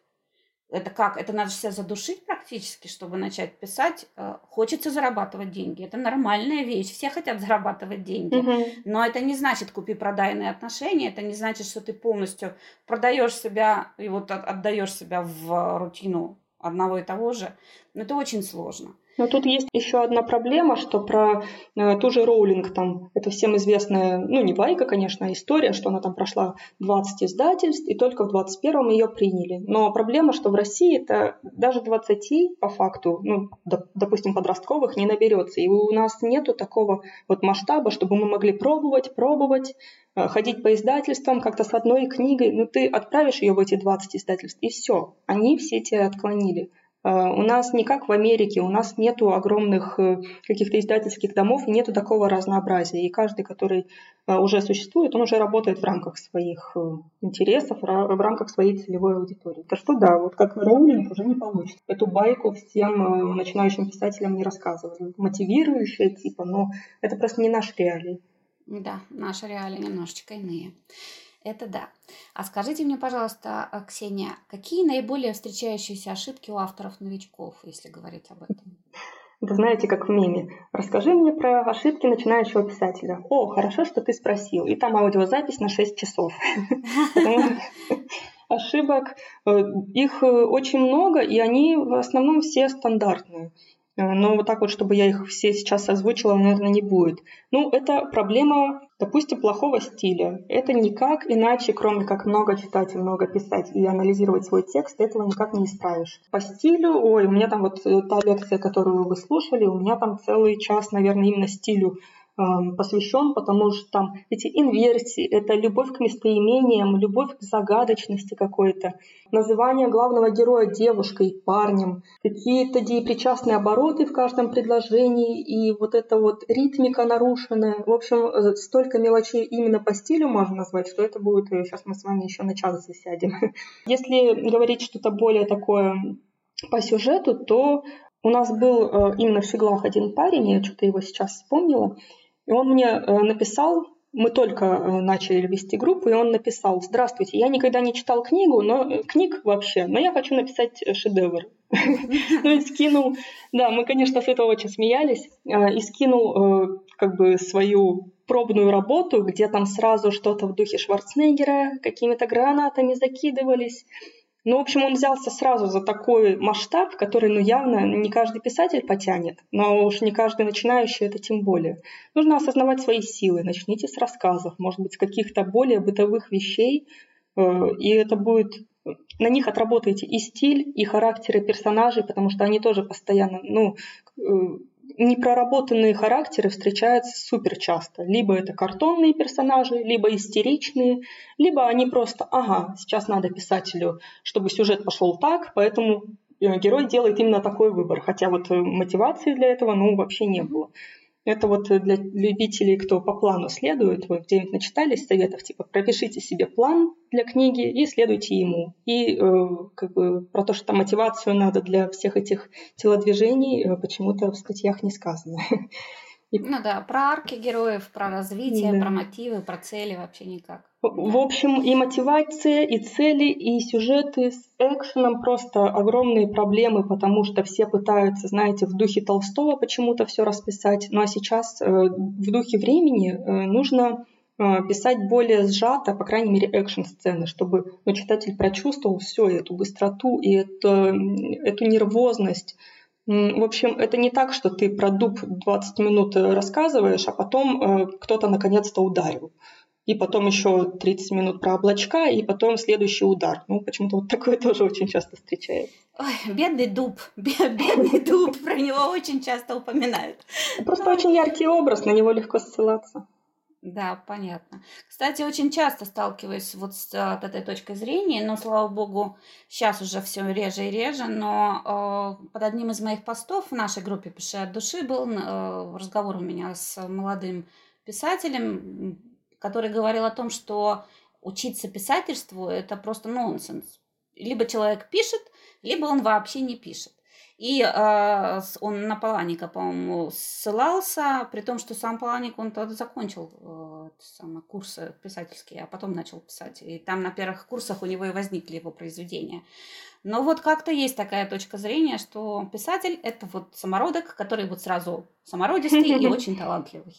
Это как? Это надо себя задушить практически, чтобы начать писать. Э, хочется зарабатывать деньги. Это нормальная вещь. Все хотят зарабатывать деньги. Угу. Но это не значит купи-продайные отношения. Это не значит, что ты полностью продаешь себя и вот отдаешь себя в рутину одного и того же. Но это очень сложно. Но тут есть еще одна проблема, что про э, ту же Роулинг, там, это всем известная, ну, не байка, конечно, а история, что она там прошла 20 издательств, и только в 21-м ее приняли. Но проблема, что в России это даже 20 по факту, ну, доп, допустим, подростковых не наберется. И у нас нету такого вот масштаба, чтобы мы могли пробовать, пробовать, э, ходить по издательствам как-то с одной книгой, ну, ты отправишь ее в эти 20 издательств, и все. Они все тебя отклонили. Э, у нас не как в Америке, у нас нету огромных э, каких-то издательских домов, нету такого разнообразия. И каждый, который э, уже существует, он уже работает в рамках своих интересов, в рамках своей целевой аудитории. Так что да, вот как Роулинг уже не получится. Эту байку всем начинающим писателям не рассказывали. Мотивирующая типа, но это просто не наш реалии. Да, наши реалии немножечко иные. Это да. А скажите мне, пожалуйста, э, Ксения, какие наиболее встречающиеся ошибки у авторов-новичков, если говорить об этом? Вы знаете, как в меме. Расскажи мне про ошибки начинающего писателя. О, хорошо, что ты спросил. И там аудиозапись на 6 часов. Ошибок, э, их э, очень много, и они в основном все стандартные. Э, но вот так вот, чтобы я их все сейчас озвучила, наверное, не будет. Ну, это проблема, допустим, плохого стиля. Это никак иначе, кроме как много читать и много писать и анализировать свой текст, этого никак не исправишь. По стилю, ой, у меня там вот э, та лекция, которую вы слушали, у меня там целый час, наверное, именно стилю посвящен, потому что там эти инверсии, это любовь к местоимениям, любовь к загадочности какой-то, называние главного героя девушкой, парнем, какие-то деепричастные обороты в каждом предложении и вот эта вот ритмика нарушенная. В общем, э, столько мелочей именно по стилю можно назвать, что это будет, сейчас мы с вами еще на час засядем. Если говорить что-то более такое по сюжету, то у нас был э, именно в Фиглах один парень, я что-то его сейчас вспомнила, и он мне э, написал, мы только э, начали вести группу, и он написал, здравствуйте, я никогда не читал книгу, но книг вообще, но я хочу написать шедевр. Ну и скинул, да, мы, конечно, с этого очень смеялись, и скинул как бы свою пробную работу, где там сразу что-то в духе Шварценеггера, какими-то гранатами закидывались, ну, в общем, он взялся сразу за такой масштаб, который, ну, явно не каждый писатель потянет, но уж не каждый начинающий это тем более. Нужно осознавать свои силы. Начните с рассказов, может быть, с каких-то более бытовых вещей, э, и это будет на них отработаете и стиль, и характеры персонажей, потому что они тоже постоянно, ну, э, непроработанные характеры встречаются супер часто. Либо это картонные персонажи, либо истеричные, либо они просто, ага, сейчас надо писателю, чтобы сюжет пошел так, поэтому э, герой делает именно такой выбор. Хотя вот э, мотивации для этого, ну, вообще не было. Это вот для любителей, кто по плану следует, вы где-нибудь начитались советов, типа пропишите себе план для книги и следуйте ему. И э, как бы про то, что мотивацию надо для всех этих телодвижений, э, почему-то в статьях не сказано. И... Ну да, про арки героев, про развитие, да. про мотивы, про цели вообще никак. В да. общем, и мотивация, и цели, и сюжеты с экшеном просто огромные проблемы, потому что все пытаются, знаете, в духе Толстого почему-то все расписать. Ну а сейчас э, в духе времени э, нужно э, писать более сжато, по крайней мере, экшн-сцены, чтобы ну, читатель прочувствовал все эту быстроту и это, эту нервозность в общем, это не так, что ты про дуб 20 минут э, рассказываешь, а потом э, кто-то наконец-то ударил. И потом еще 30 минут про облачка, и потом следующий удар. Ну, почему-то вот такое тоже очень часто встречается. Ой, бедный дуб, бедный дуб, про него очень часто упоминают. Просто очень яркий образ, на него легко ссылаться. Да, понятно. Кстати, очень часто сталкиваюсь вот с от этой точкой зрения, но, слава богу, сейчас уже все реже и реже, но э, под одним из моих постов в нашей группе «Пиши от души» был э, разговор у меня с молодым писателем, который говорил о том, что учиться писательству – это просто нонсенс. Либо человек пишет, либо он вообще не пишет. И э, он на Паланика, по-моему, ссылался, при том, что сам Паланик, он тогда закончил э, самые курсы писательские, а потом начал писать. И там на первых курсах у него и возникли его произведения. Но вот как-то есть такая точка зрения, что писатель – это вот самородок, который вот сразу самородистый и очень талантливый.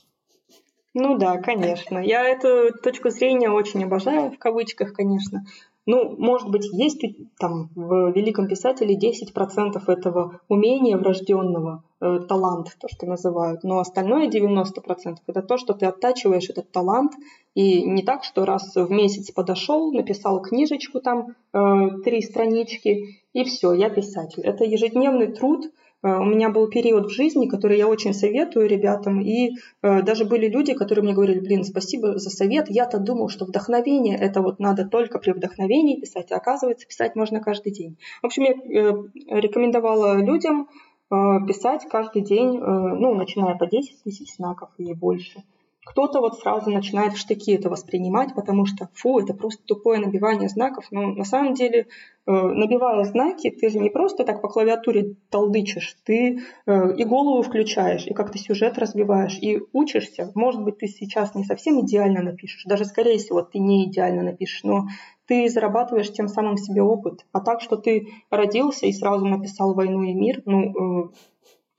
Ну да, конечно. Я эту точку зрения очень обожаю, в кавычках, конечно. Ну, может быть, есть там в великом писателе 10% этого умения врожденного, э, талант, то, что называют, но остальное 90% это то, что ты оттачиваешь этот талант, и не так, что раз в месяц подошел, написал книжечку там, э, три странички, и все, я писатель. Это ежедневный труд, у меня был период в жизни, который я очень советую ребятам, и э, даже были люди, которые мне говорили, блин, спасибо за совет, я-то думал, что вдохновение это вот надо только при вдохновении писать, а оказывается писать можно каждый день. В общем, я э, рекомендовала людям писать каждый день, ну, начиная по 10 тысяч знаков и больше. Кто-то вот сразу начинает в штыки это воспринимать, потому что, фу, это просто тупое набивание знаков. Но на самом деле, э, набивая знаки, ты же не просто так по клавиатуре толдычишь, ты э, и голову включаешь, и как-то сюжет разбиваешь, и учишься. Может быть, ты сейчас не совсем идеально напишешь, даже, скорее всего, ты не идеально напишешь, но ты зарабатываешь тем самым себе опыт. А так, что ты родился и сразу написал «Войну и мир», ну, э,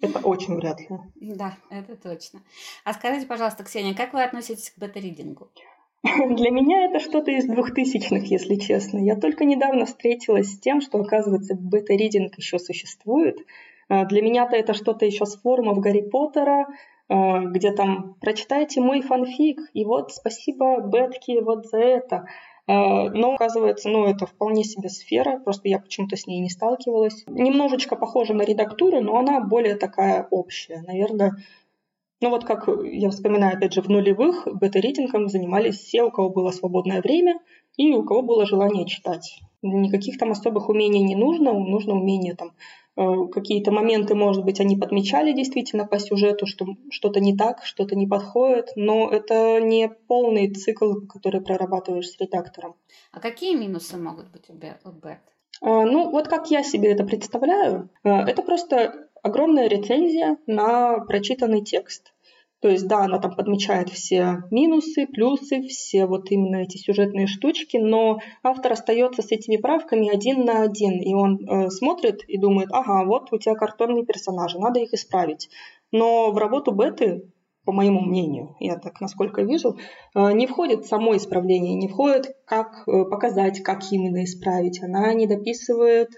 это очень вряд ли. Да, это точно. А скажите, пожалуйста, Ксения, как вы относитесь к бета-ридингу? Для меня это что-то из двухтысячных, если честно. Я только недавно встретилась с тем, что, оказывается, бета-ридинг еще существует. А, для меня-то это что-то еще с форумов Гарри Поттера, а, где там «прочитайте мой фанфик», и вот спасибо Бетке вот за это. Э, но, оказывается, ну, это вполне себе сфера, просто я почему-то с ней не сталкивалась. Немножечко похожа на редактуру, но она более такая общая. Наверное, ну вот как я вспоминаю, опять же, в нулевых бета-ридингом занимались все, у кого было свободное время и у кого было желание читать. Никаких там особых умений не нужно, нужно умение там Э, какие-то моменты, может быть, они подмечали действительно по сюжету, что что-то не так, что-то не подходит, но это не полный цикл, который прорабатываешь с редактором. А какие минусы могут быть у Бет? Ну, вот как я себе это представляю, э, это просто огромная рецензия на прочитанный текст. То есть, да, она там подмечает все минусы, плюсы, все вот именно эти сюжетные штучки, но автор остается с этими правками один на один, и он э, смотрит и думает, ага, вот у тебя картонные персонажи, надо их исправить. Но в работу беты по моему мнению, я так насколько вижу, э, не входит само исправление, не входит, как э, показать, как именно исправить. Она не дописывает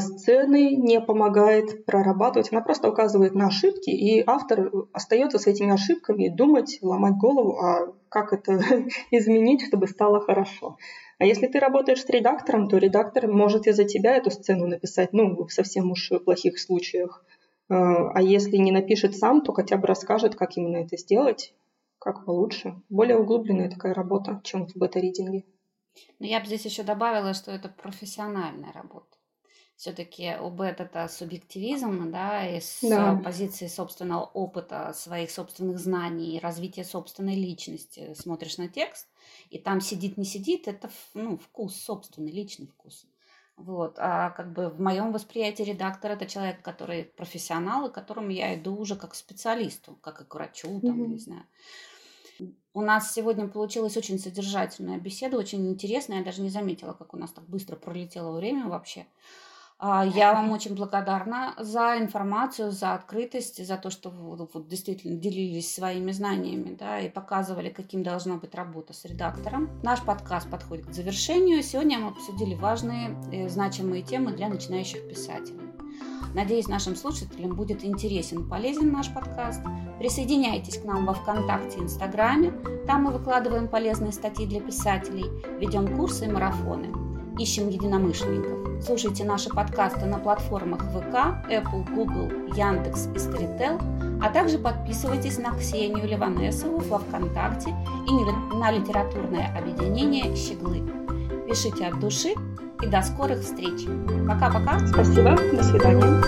сцены, не помогает прорабатывать, она просто указывает на ошибки, и автор остается с этими ошибками думать, ломать голову, а как это изменить, чтобы стало хорошо. А если ты работаешь с редактором, то редактор может из-за тебя эту сцену написать, ну, в совсем уж плохих случаях. Э, а если не напишет сам, то хотя бы расскажет, как именно это сделать, как получше. Более углубленная такая работа, чем в бета-ридинге. Но я бы здесь еще добавила, что это профессиональная работа. Все-таки у бет это субъективизм, да, и с да. позиции собственного опыта, своих собственных знаний, развития собственной личности смотришь на текст, и там сидит, не сидит, это ну, вкус, собственный, личный вкус. Вот. А как бы в моем восприятии редактор это человек, который профессионал, и к которому я иду уже как к специалисту, как и к врачу, там, mm-hmm. не знаю. У нас сегодня получилась очень содержательная беседа, очень интересная. Я даже не заметила, как у нас так быстро пролетело время вообще. А, я вам очень благодарна за информацию, за открытость, за то, что вы вот, действительно делились своими знаниями да, и показывали, каким должна быть работа с редактором. Наш подкаст подходит к завершению. Сегодня мы обсудили важные и значимые темы для начинающих писателей. Надеюсь, нашим слушателям будет интересен и полезен наш подкаст. Присоединяйтесь к нам во ВКонтакте и Инстаграме. Там мы выкладываем полезные статьи для писателей, ведем курсы и марафоны. Ищем единомышленников. Слушайте наши подкасты на платформах ВК, Apple, Google, Яндекс и Storytel, а также подписывайтесь на Ксению Ливанесову во ВКонтакте и на литературное объединение «Щеглы». Пишите от души и до скорых встреч. Пока-пока. Спасибо. До свидания.